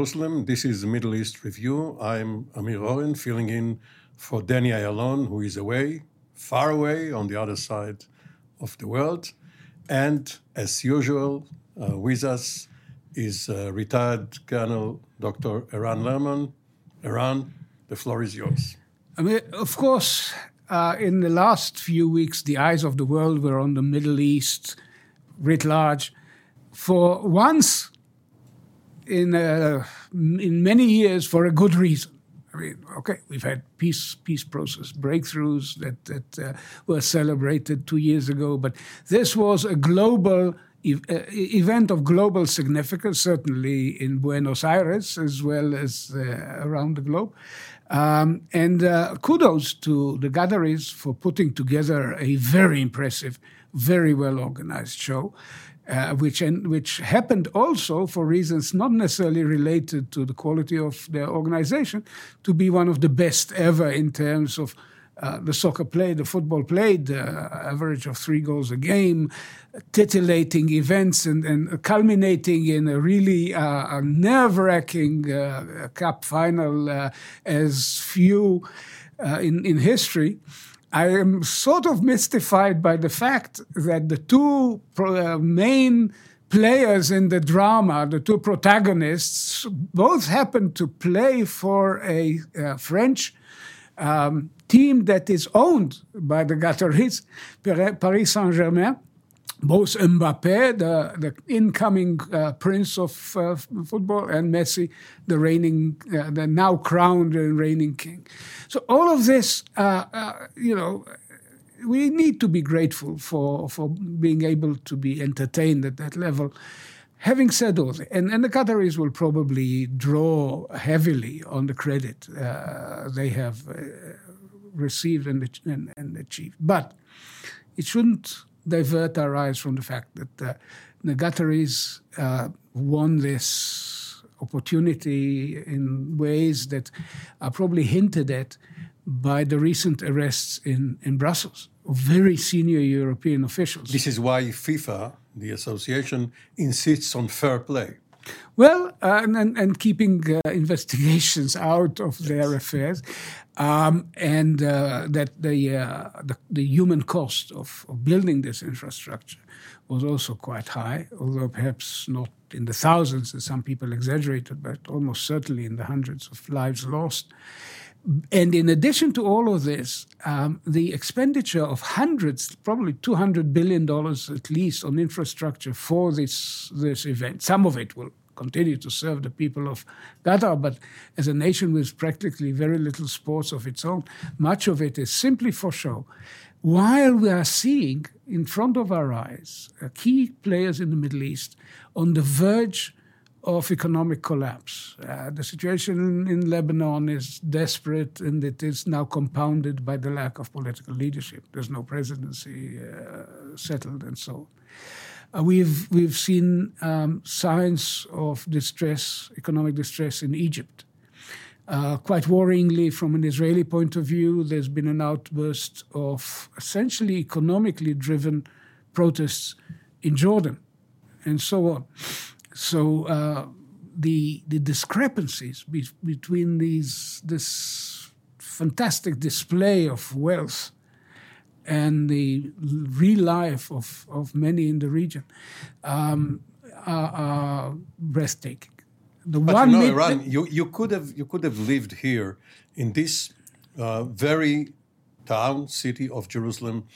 Jerusalem. This is Middle East Review. I'm Amir Oren, filling in for Danny Ayalon, who is away, far away on the other side of the world. And as usual, uh, with us is uh, retired Colonel Dr. Eran Lerman. Eran, the floor is yours. I mean, of course, uh, in the last few weeks, the eyes of the world were on the Middle East writ large. For once in uh, in many years, for a good reason. I mean, okay, we've had peace peace process breakthroughs that that uh, were celebrated two years ago, but this was a global uh, event of global significance, certainly in Buenos Aires as well as uh, around the globe. Um, and uh, kudos to the Qataris for putting together a very impressive, very well organized show. Uh, which and which happened also for reasons not necessarily related to the quality of their organization, to be one of the best ever in terms of uh, the soccer played, the football played, uh, average of three goals a game, titillating events, and, and culminating in a really uh, nerve-wracking uh, cup final uh, as few in in history. I am sort of mystified by the fact that the two pro- uh, main players in the drama, the two protagonists, both happen to play for a uh, French um, team that is owned by the Qataris, Paris Saint Germain both Mbappe, the, the incoming uh, prince of uh, football, and Messi, the reigning, uh, the now crowned and reigning king. So all of this, uh, uh, you know, we need to be grateful for for being able to be entertained at that level. Having said all and, and the Qataris will probably draw heavily on the credit uh, they have received and, and, and achieved, but it shouldn't divert our eyes from the fact that uh, the Qataris uh, won this opportunity in ways that are probably hinted at by the recent arrests in, in Brussels of very senior European officials. This is why FIFA, the association, insists on fair play. Well, uh, and, and, keeping uh, investigations out of their affairs, um, and uh, that the, uh, the, the human cost of, of, building this infrastructure was also quite high, although perhaps not in the thousands, as some people exaggerated, but almost certainly in the hundreds of lives lost. And in addition to all of this, um, the expenditure of hundreds, probably two hundred billion dollars at least, on infrastructure for this this event. Some of it will continue to serve the people of Qatar, but as a nation with practically very little sports of its own, much of it is simply for show. While we are seeing in front of our eyes uh, key players in the Middle East on the verge of economic collapse. Uh, the situation in Lebanon is desperate and it is now compounded by the lack of political leadership. There's no presidency uh, settled and so on. Uh, we've we've seen um, signs of distress, economic distress in Egypt. Uh, quite worryingly, from an Israeli point of view, there's been an outburst of essentially economically driven protests in Jordan, and so on. So uh, the the discrepancies be- between these this fantastic display of wealth and the real life of, of many in the region um, are, are, breathtaking. The but one you know, Eran, you, you could have you could have lived here in this uh, very town city of Jerusalem,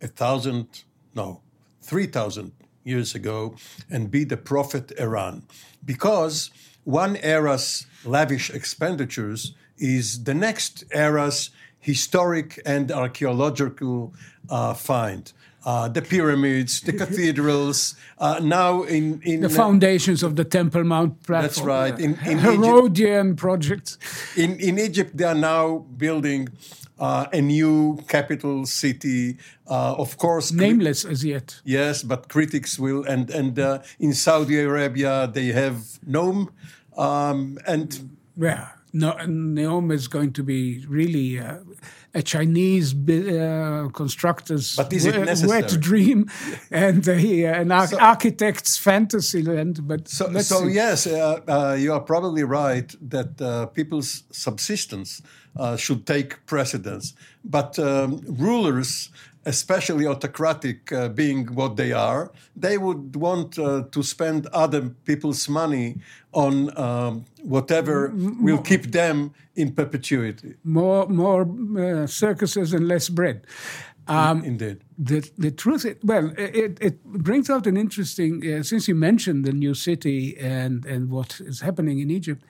a thousand no three thousand years ago and be the prophet Eran. Because one era's lavish expenditures is the next era's historic and archaeological uh, find. Uh, the pyramids, the cathedrals, uh, now in, in the foundations of the Temple Mount platform. That's right. In, in Herodian Egypt, projects. In in Egypt, they are now building uh, a new capital city. Uh, of course, nameless as yet. Yes, but critics will. And and uh, in Saudi Arabia, they have Neom, um, and yeah, no, Neom is going to be really uh, a Chinese uh, constructor's but is it necessary? wet dream and uh, an ar- so, architect's fantasy land. But so, so yes, uh, uh, you are probably right that uh, people's subsistence should take precedence. But um, rulers especially autocratic uh, being what they are, they would want uh, to spend other people's money on um, whatever will keep them in perpetuity. More, more uh, circuses and less bread. Um, Indeed. The, the truth, is, well, it, it brings out an interesting, uh, since you mentioned the new city and, and what is happening in Egypt,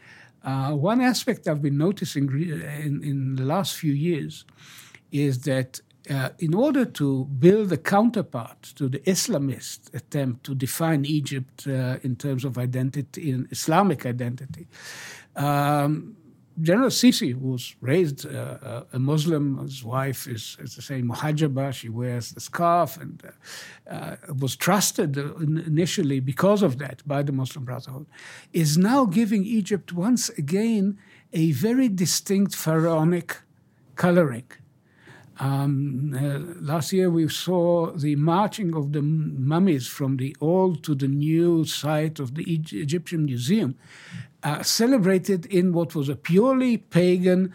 uh, one aspect I've been noticing in, in the last few years is that uh, in order to build a counterpart to the Islamist attempt to define Egypt uh, in terms of identity, in Islamic identity, um, General Sisi was raised uh, a Muslim. His wife is, as I say, muhajaba. She wears the scarf and uh, uh, was trusted initially because of that by the Muslim Brotherhood. Is now giving Egypt once again a very distinct pharaonic coloring. Um, uh, last year we saw the marching of the mummies from the old to the new site of the e- Egyptian Museum, uh, celebrated in what was a purely pagan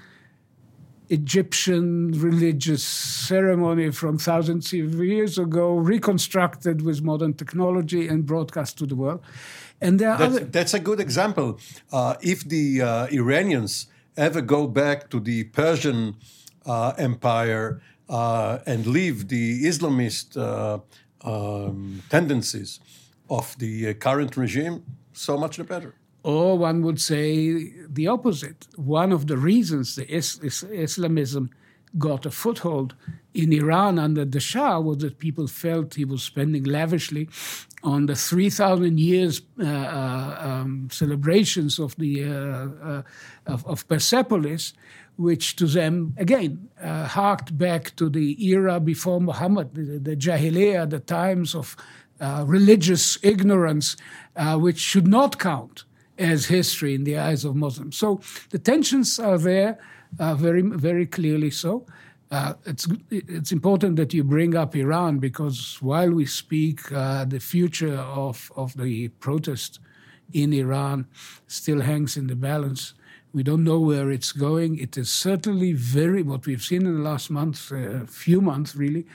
Egyptian religious ceremony from thousands of years ago, reconstructed with modern technology and broadcast to the world. And there that's, other- that's a good example. Uh, if the uh, Iranians ever go back to the Persian empire uh, and leave the Islamist uh, um, tendencies of the current regime, so much the better. Or one would say the opposite. One of the reasons the is- is Islamism got a foothold in Iran under the Shah was that people felt he was spending lavishly on the 3,000 years uh, uh, um, celebrations of the uh, uh of, of, Persepolis, which to them again uh, harked back to the era before Muhammad, the, the Jahiliyyah, the times of uh, religious ignorance, which should not count as history in the eyes of Muslims. So the tensions are there, uh, very, very clearly so. Uh, it's it's important that you bring up Iran because while we speak, uh, the future of of the protest in Iran still hangs in the balance. We don't know where it's going. It is certainly very what we've seen in the last month, uh, few months really,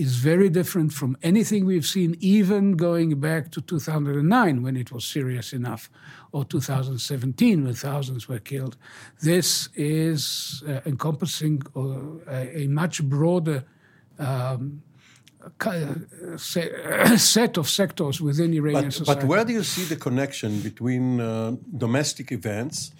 is very different from anything we've seen, even going back to 2009 when it was serious enough, or 2017 when thousands were killed. This is uh, encompassing uh, a, a, much broader. Um, set of sectors within Iranian but, society. But where do you see the connection between uh, domestic events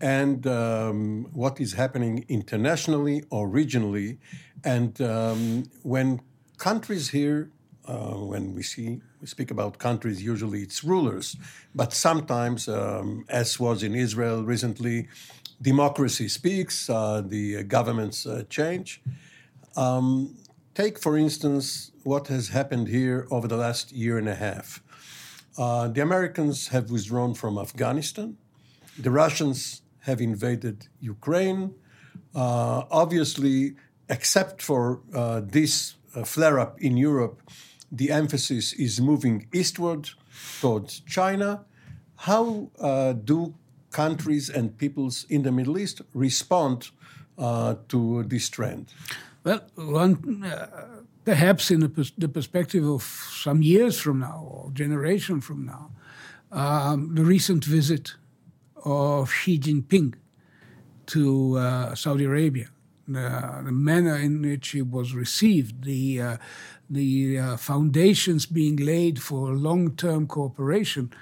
and um, what is happening internationally or regionally? And um, when countries here, uh, when we see we speak about countries, usually it's rulers, but sometimes, um, as was in Israel recently, democracy speaks, uh, the governments uh, change. Um, take, for instance, what has happened here over the last year and a half. Uh, the Americans have withdrawn from Afghanistan. The Russians have invaded Ukraine. Uh, obviously, except for uh, this flare up in Europe, the emphasis is moving eastward towards China. How uh, do countries and peoples in the Middle East respond uh, to this trend? Well, one, uh, perhaps in the, pers- the, perspective of some years from now or generation from now, um, the recent visit of Xi Jinping to uh, Saudi Arabia uh, the manner in which it was received, the uh, the uh, foundations being laid for long-term cooperation,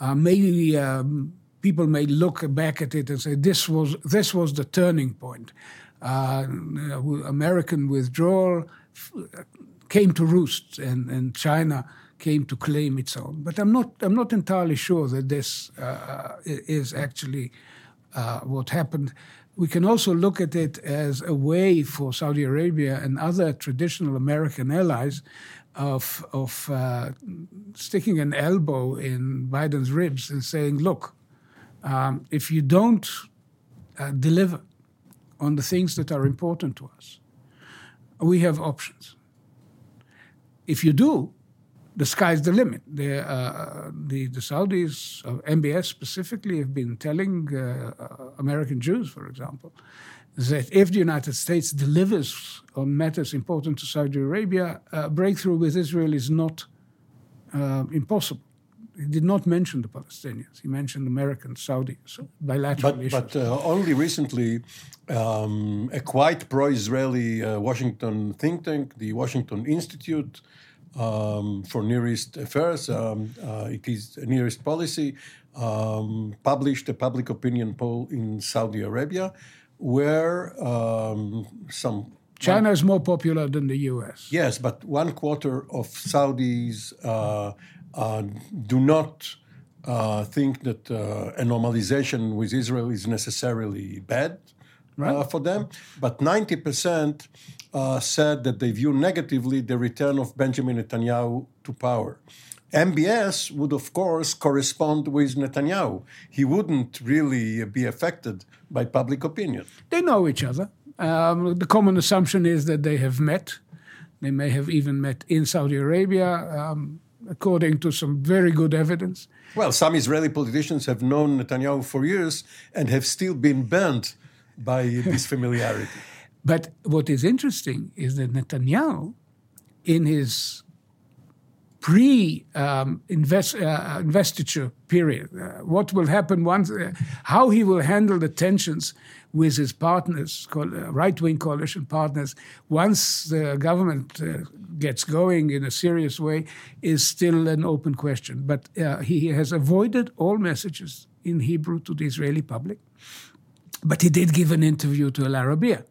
uh, maybe um, people may look back at it and say this was this was the turning point. Uh, American withdrawal came to roost, and, and China came to claim its own. But I'm not I'm not entirely sure that this uh, is actually uh, what happened. We can also look at it as a way for Saudi Arabia and other traditional American allies of of uh, sticking an elbow in Biden's ribs and saying, "Look, um, if you don't uh, deliver on the things that are important to us, we have options. If you do, the sky's the limit. The, uh, the, the, Saudis, uh, MBS specifically, have been telling uh, American Jews, for example, that if the United States delivers on matters important to Saudi Arabia, a breakthrough with Israel is not uh, impossible. He did not mention the Palestinians. He mentioned American, Saudi, so bilateral but, issues. But uh, only recently, um, a quite pro-Israeli uh, Washington think tank, the Washington Institute um, for Near East Affairs, um, uh, it is Near East Policy, um, published a public opinion poll in Saudi Arabia, where um, some China is more popular than the U.S. Yes, but one quarter of Saudis uh, uh, do not uh, think that uh, a normalization with Israel is necessarily bad right. for them. But 90% said that they view negatively the return of Benjamin Netanyahu to power. MBS would, of course, correspond with Netanyahu. He wouldn't really be affected by public opinion. They know each other. Um, the common assumption is that they have met. They may have even met in Saudi Arabia. Um, according to some very good evidence. Well, some Israeli politicians have known Netanyahu for years and have still been burned by this familiarity. but what is interesting is that Netanyahu, in his pre um, invest, uh, investiture period, uh, what will happen once, uh, how he will handle the tensions with his partners, uh, right wing coalition partners, once the government uh, gets going in a serious way, is still an open question. But uh, he has avoided all messages in Hebrew to the Israeli public. But he did give an interview to Al Arabiya,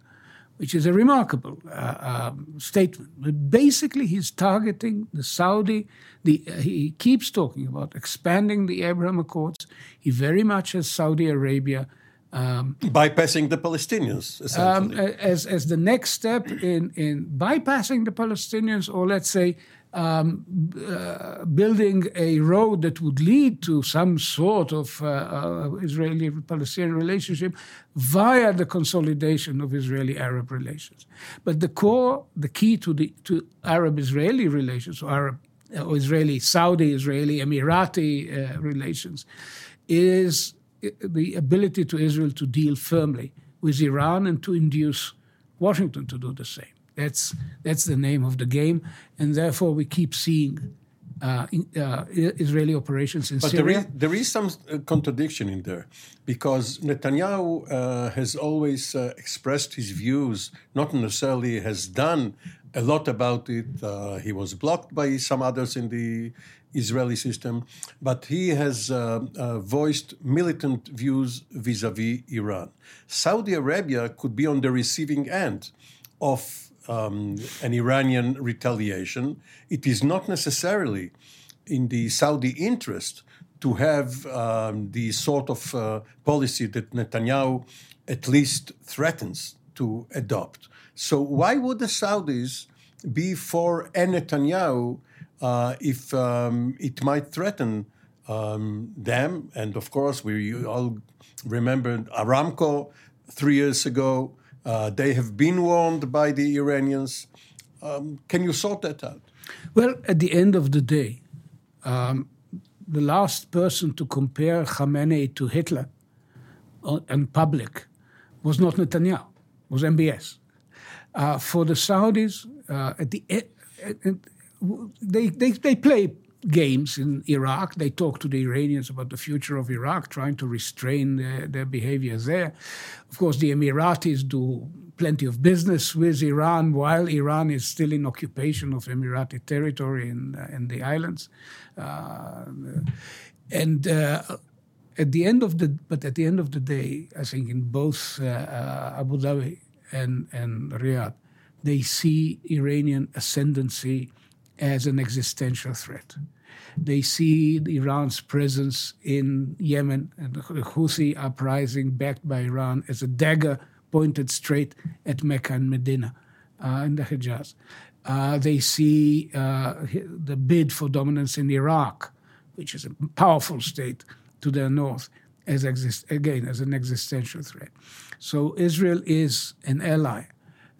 which is a remarkable uh, um, statement. But basically, he's targeting the Saudi. The, uh, he keeps talking about expanding the Abraham Accords. He very much has Saudi Arabia um, bypassing the Palestinians, um, as, as the next step in, in bypassing the Palestinians, or let's say um, uh, building a road that would lead to some sort of uh, uh, Israeli Palestinian relationship via the consolidation of Israeli Arab relations. But the core, the key to the to Arab Israeli relations, or Arab or Israeli Saudi Israeli Emirati uh, relations, is the ability to Israel to deal firmly with Iran and to induce Washington to do the same. That's that's the name of the game, and therefore we keep seeing uh, uh, Israeli operations in but Syria. But there is, there is some uh, contradiction in there because Netanyahu uh, has always uh, expressed his views, not necessarily has done a lot about it. Uh, he was blocked by some others in the Israeli system, but he has uh, uh, voiced militant views vis a vis Iran. Saudi Arabia could be on the receiving end of um, an Iranian retaliation. It is not necessarily in the Saudi interest to have um, the sort of uh, policy that Netanyahu at least threatens to adopt. So, why would the Saudis be for a Netanyahu uh, if um, it might threaten um, them. And of course, we all remember Aramco three years ago. Uh, they have been warned by the Iranians. Um, can you sort that out? Well, at the end of the day, um, the last person to compare Khamenei to Hitler in public was not Netanyahu, was MBS. Uh, for the Saudis, uh, at the they, they, they play games in Iraq. They talk to the Iranians about the future of Iraq, trying to restrain their, their behavior there. Of course, the Emiratis do plenty of business with Iran while Iran is still in occupation of Emirati territory in, in the islands. Uh, and uh, at the end of the but at the end of the day, I think in both uh, uh, Abu Dhabi and and Riyadh, they see Iranian ascendancy as an existential threat. They see Iran's presence in Yemen and the Houthi uprising backed by Iran as a dagger pointed straight at Mecca and Medina uh, in the Hijaz. Uh, they see uh, the bid for dominance in Iraq, which is a powerful state to their north, as exist again as an existential threat. So Israel is an ally,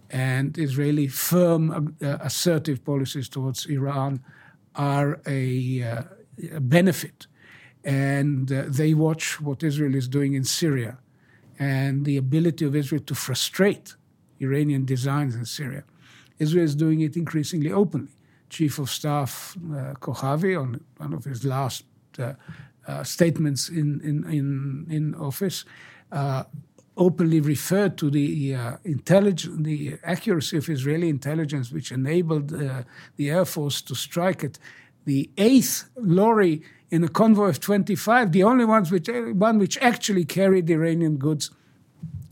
and Israeli firm, uh, assertive policies towards Iran are a, uh, a benefit. And uh, they watch what Israel is doing in Syria and the ability of Israel to frustrate Iranian designs in Syria. Israel is doing it increasingly openly. Chief of Staff uh, Kochavi, on one of his last uh, uh, statements in, in, in, in office, uh, openly referred to the uh, intelligence, the accuracy of Israeli intelligence, which enabled uh, the Air Force to strike at the eighth lorry in a convoy of 25, the only ones which, one which actually carried Iranian goods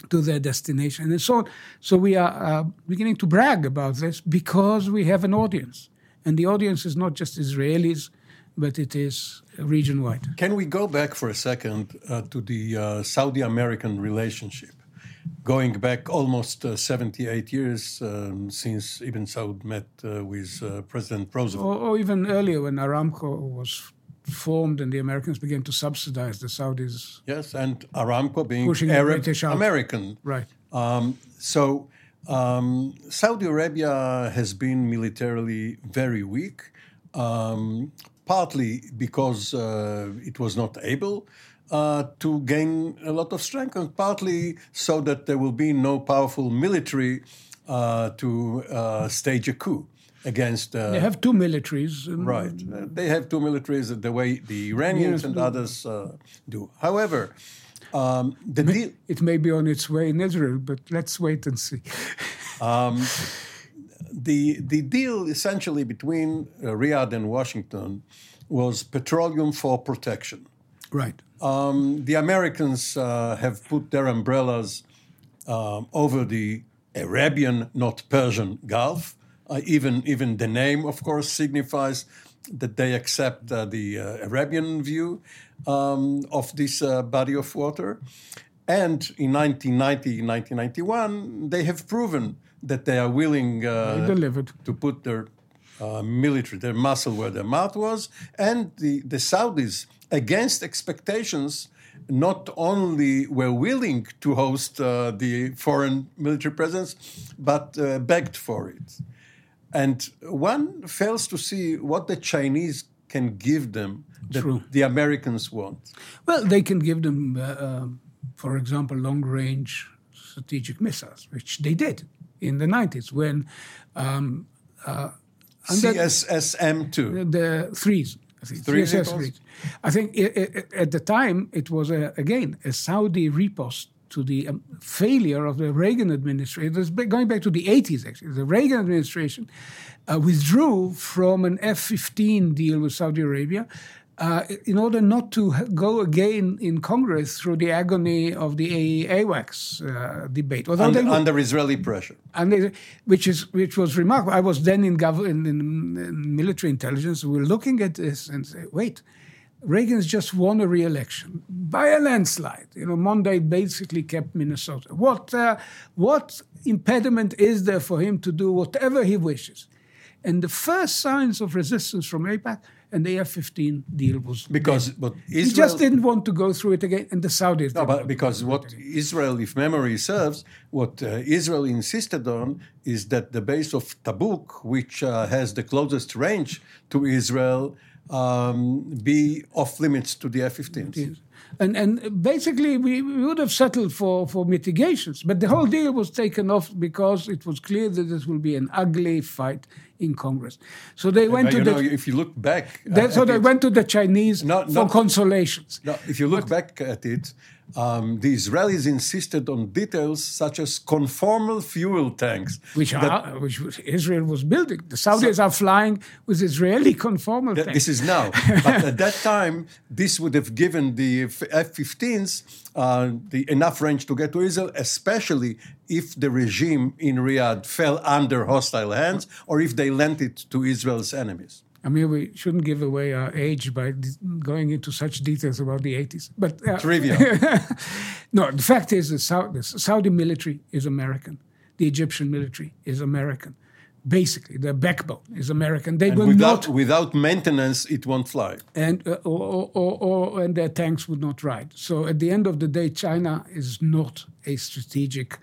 to their destination and so on. So we are uh, beginning to brag about this because we have an audience. And the audience is not just Israelis, but it is region wide. Can we go back for a second uh, to the uh, Saudi American relationship? Going back almost uh, 78 years um, since Ibn Saud met uh, with uh, President Roosevelt. Or, or, even earlier when Aramco was formed and the Americans began to subsidize the Saudis. Yes, and Aramco being Arab American. Right. Um, so um, Saudi Arabia has been militarily very weak, um, partly because uh, it was not able. Uh, to gain a lot of strength, and partly so that there will be no powerful military uh, to uh, stage a coup against. Uh, they have two militaries. Right. Uh, they have two militaries the way the Iranians and others uh, do. However, um, the may, deal. It may be on its way in Israel, but let's wait and see. um, the, the deal essentially between uh, Riyadh and Washington was petroleum for protection. Right. Um, the Americans uh, have put their umbrellas um, over the Arabian, not Persian Gulf. Uh, even even the name, of course, signifies that they accept uh, the uh, Arabian view um, of this uh, body of water. And in 1990, 1991, they have proven that they are willing uh, to put their uh, military, their muscle where their mouth was. And the, the Saudis, against expectations, not only were willing to host uh, the foreign military presence, but uh, begged for it. And one fails to see what the Chinese can give them that True. the Americans want. Well, they can give them, uh, uh, for example, long range strategic missiles, which they did in the 90s when. Um, uh, CSSM2. The threes. I think. Three CSS I think it, it, at the time it was, a, again, a Saudi riposte to the um, failure of the Reagan administration, going back to the 80s actually, the Reagan administration uh, withdrew from an F 15 deal with Saudi Arabia. Uh, in order not to go again in Congress through the agony of the AWACS uh, debate, under, under, Israeli pressure, and which is which was remarkable. I was then in, gov- in, in, in military intelligence. We were looking at this and say, wait, Reagan's just won a re-election by a landslide. You know, Mondale basically kept Minnesota. What uh, what impediment is there for him to do whatever he wishes? And the first signs of resistance from AIPAC and the F-15 deal was because but Israel, he just didn't want to go through it again, and the Saudis. No, but because what Israel, if memory serves, what uh, Israel insisted on is that the base of Tabuk, which uh, has the closest range to Israel, um, be off limits to the F-15s. And, and basically, we, we would have settled for, for mitigations. But the whole deal was taken off because it was clear that this will be an ugly fight in Congress. So they went But, to you the. know, if you look back, they- so they went to the Chinese No, for no. consolations. No, if you look back at it, um, the Israelis insisted on details such as conformal fuel tanks. which are, which Israel was building. The Saudis are flying with Israeli conformal that tanks. this is now. but at that time, this would have given the F-15s uh, the enough range to get to Israel, especially if the regime in Riyadh fell under hostile hands or if they lent it to Israel's enemies. I mean, we shouldn't give away our age by going into such details about the 80s. But uh, Trivia. no, the fact is the Saudi, the Saudi military is American. The Egyptian military is American. Basically, their backbone is American. They And will without, not, without maintenance, it won't fly. and uh, or, or, or and their tanks would not ride. So at the end of the day, China is not a strategic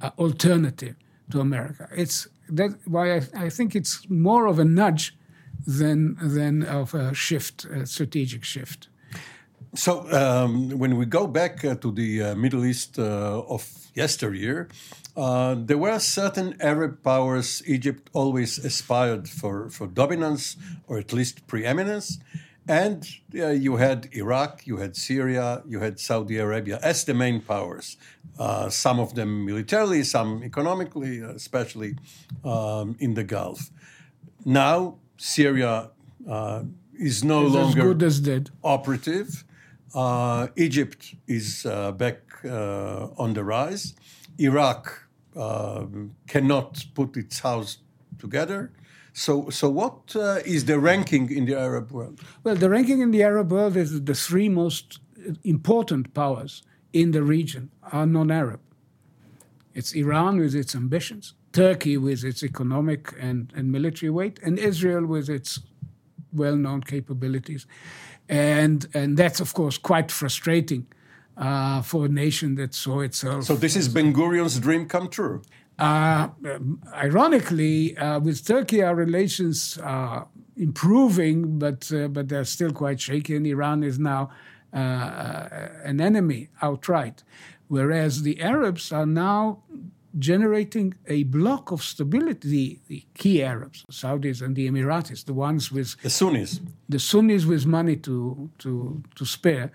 uh, alternative to America. It's that why I, I think it's more of a nudge than than of a shift, a strategic shift. So um, when we go back uh, to the uh, Middle East uh, of yesteryear, uh, there were certain Arab powers Egypt always aspired for, for dominance or at least preeminence. And uh, you had Iraq, you had Syria, you had Saudi Arabia as the main powers. Uh, some of them militarily, some economically, especially um, in the Gulf. Now, Syria uh, is no as longer good as dead. operative. Uh, Egypt is uh, back uh, on the rise. Iraq uh, cannot put its house together. So, so what uh, is the ranking in the Arab world? Well, the ranking in the Arab world is the three most important powers in the region are non-Arab. It's Iran with its ambitions, Turkey with its economic and, and military weight, and Israel with its well-known capabilities. And, and that's, of course, quite frustrating uh, for a nation that saw itself. So this is Ben Gurion's dream come true. Uh, um, ironically, uh, with Turkey, our relations are improving, but uh, but they're still quite shaky. And Iran is now uh, an enemy outright, whereas the Arabs are now generating a block of stability. The, the key Arabs, the Saudis and the Emiratis, the ones with The Sunnis. the Sunnis with money to to to spare,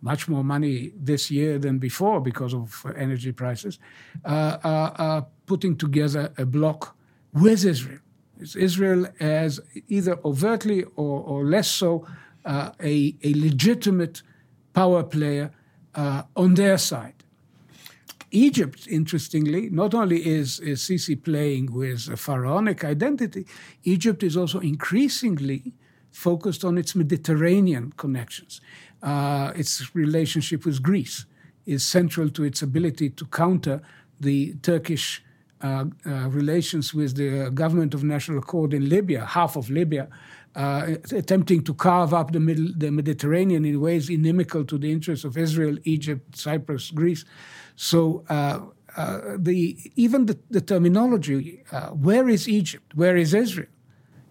much more money this year than before because of energy prices, uh, are, are putting together a block with Israel. It's Israel as either overtly or, or less so uh, a, a legitimate power player uh, on their side. Egypt, interestingly, not only is, is Sisi playing with a pharaonic identity, Egypt is also increasingly focused on its Mediterranean connections. Uh, its relationship with Greece is central to its ability to counter the Turkish uh, uh, relations with the government of national accord in Libya, half of Libya, uh, attempting to carve up the, middle, the Mediterranean in ways inimical to the interests of Israel, Egypt, Cyprus, Greece. So uh, uh, the even the, the terminology, uh, where is Egypt, where is Israel,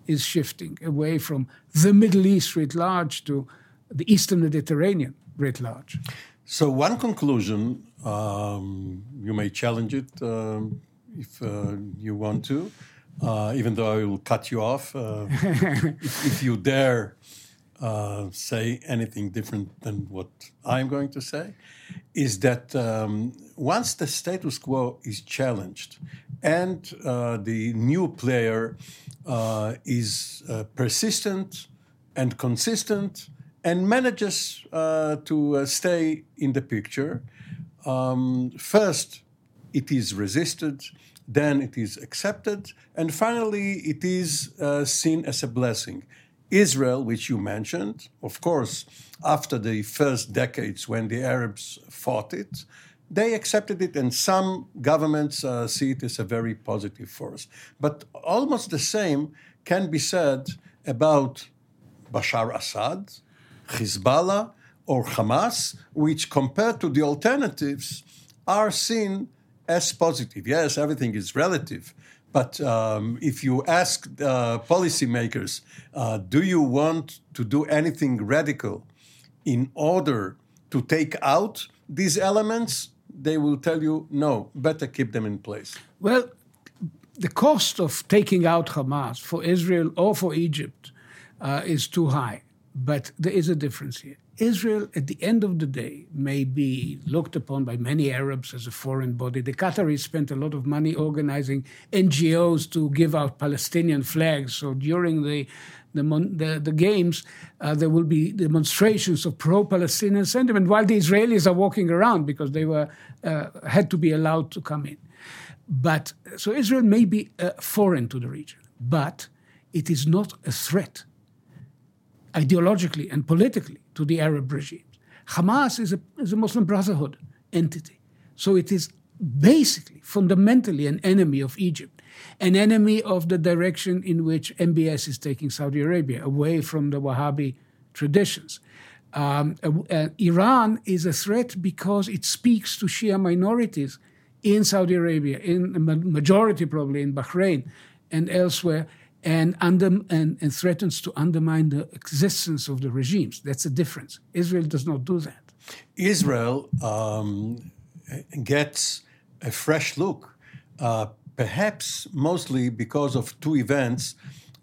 is shifting away from the Middle East writ large to the Eastern Mediterranean writ large. So one conclusion, um, you may challenge it um, if uh, you want to, uh, even though I will cut you off uh, if, if you dare uh, say anything different than what I'm going to say, is that um, once the status quo is challenged and uh, the new player uh, is uh, persistent and consistent and manages uh, to uh, stay in the picture, um, first it is resisted, then it is accepted, and finally it is uh, seen as a blessing. Israel, which you mentioned, of course, after the first decades when the Arabs fought it, they accepted it, and some governments uh, see it as a very positive force. But almost the same can be said about Bashar Assad, Hezbollah, or Hamas, which compared to the alternatives are seen as positive. Yes, everything is relative. But um, if you ask uh, policymakers, uh, do you want to do anything radical in order to take out these elements, they will tell you, no, better keep them in place. Well, the cost of taking out Hamas for Israel or for Egypt uh, is too high. But there is a difference here. Israel, at the end of the day, may be looked upon by many Arabs as a foreign body. The Qataris spent a lot of money organizing NGOs to give out Palestinian flags. So during the the, the, the games, uh, there will be demonstrations of pro-Palestinian sentiment, while the Israelis are walking around because they were uh, had to be allowed to come in. But so Israel may be uh, foreign to the region, but it is not a threat ideologically and politically to the Arab regimes. Hamas is a, is a Muslim Brotherhood entity. So it is basically, fundamentally, an enemy of Egypt, an enemy of the direction in which MBS is taking Saudi Arabia, away from the Wahhabi traditions. Um, uh, uh, Iran is a threat because it speaks to Shia minorities in Saudi Arabia, in the majority probably in Bahrain and elsewhere, and, under, and, and threatens to undermine the existence of the regimes. That's a difference. Israel does not do that. Israel um, gets a fresh look, uh, perhaps mostly because of two events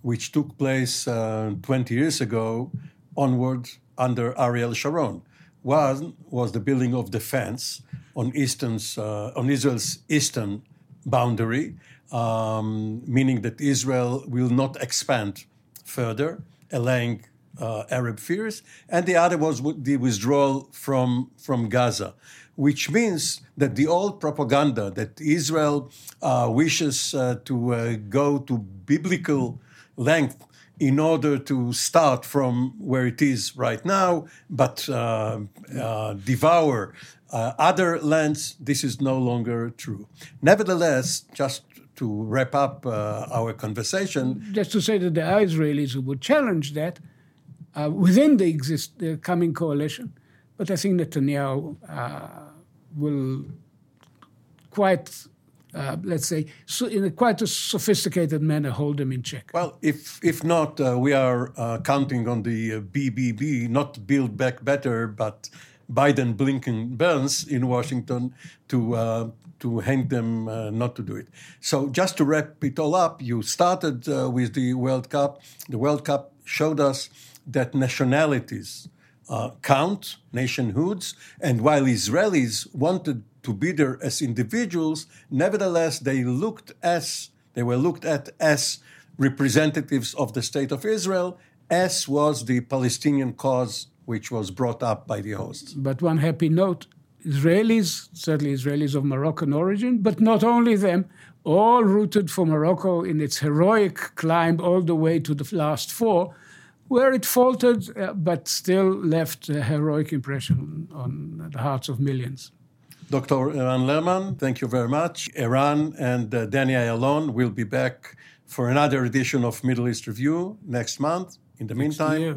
which took place uh, 20 years ago onward under Ariel Sharon. One was the building of defense on, Eastern's, uh, on Israel's eastern boundary, um, meaning that Israel will not expand further, allaying uh, Arab fears. And the other was the withdrawal from, from Gaza, which means that the old propaganda that Israel uh, wishes uh, to uh, go to biblical length in order to start from where it is right now, but uh, uh, devour other lands, this is no longer true. Nevertheless, just to wrap up uh, our conversation. Just to say that there are Israelis who would challenge that uh, within the, exist, the coming coalition, but I think Netanyahu uh, will quite uh, let's say, so in a quite a sophisticated manner, hold them in check. Well, if if not, uh, we are uh, counting on the uh, BBB, not Build Back Better, but Biden, Blinken, Burns in Washington to uh, to hang them uh, not to do it. So just to wrap it all up, you started with the World Cup. The World Cup showed us that nationalities count, nationhoods, and while Israelis wanted to be there as individuals, nevertheless they looked as they were looked at as representatives of the state of Israel, as was the Palestinian cause which was brought up by the hosts. But one happy note Israelis, certainly Israelis of Moroccan origin, but not only them, all rooted for Morocco in its heroic climb all the way to the last four, where it faltered, uh, but still left a heroic impression on the hearts of millions. Dr. Eran Lerman, thank you very much. Eran and uh, Danny Ayalon will be back for another edition of Middle East Review next month. In the next meantime, year.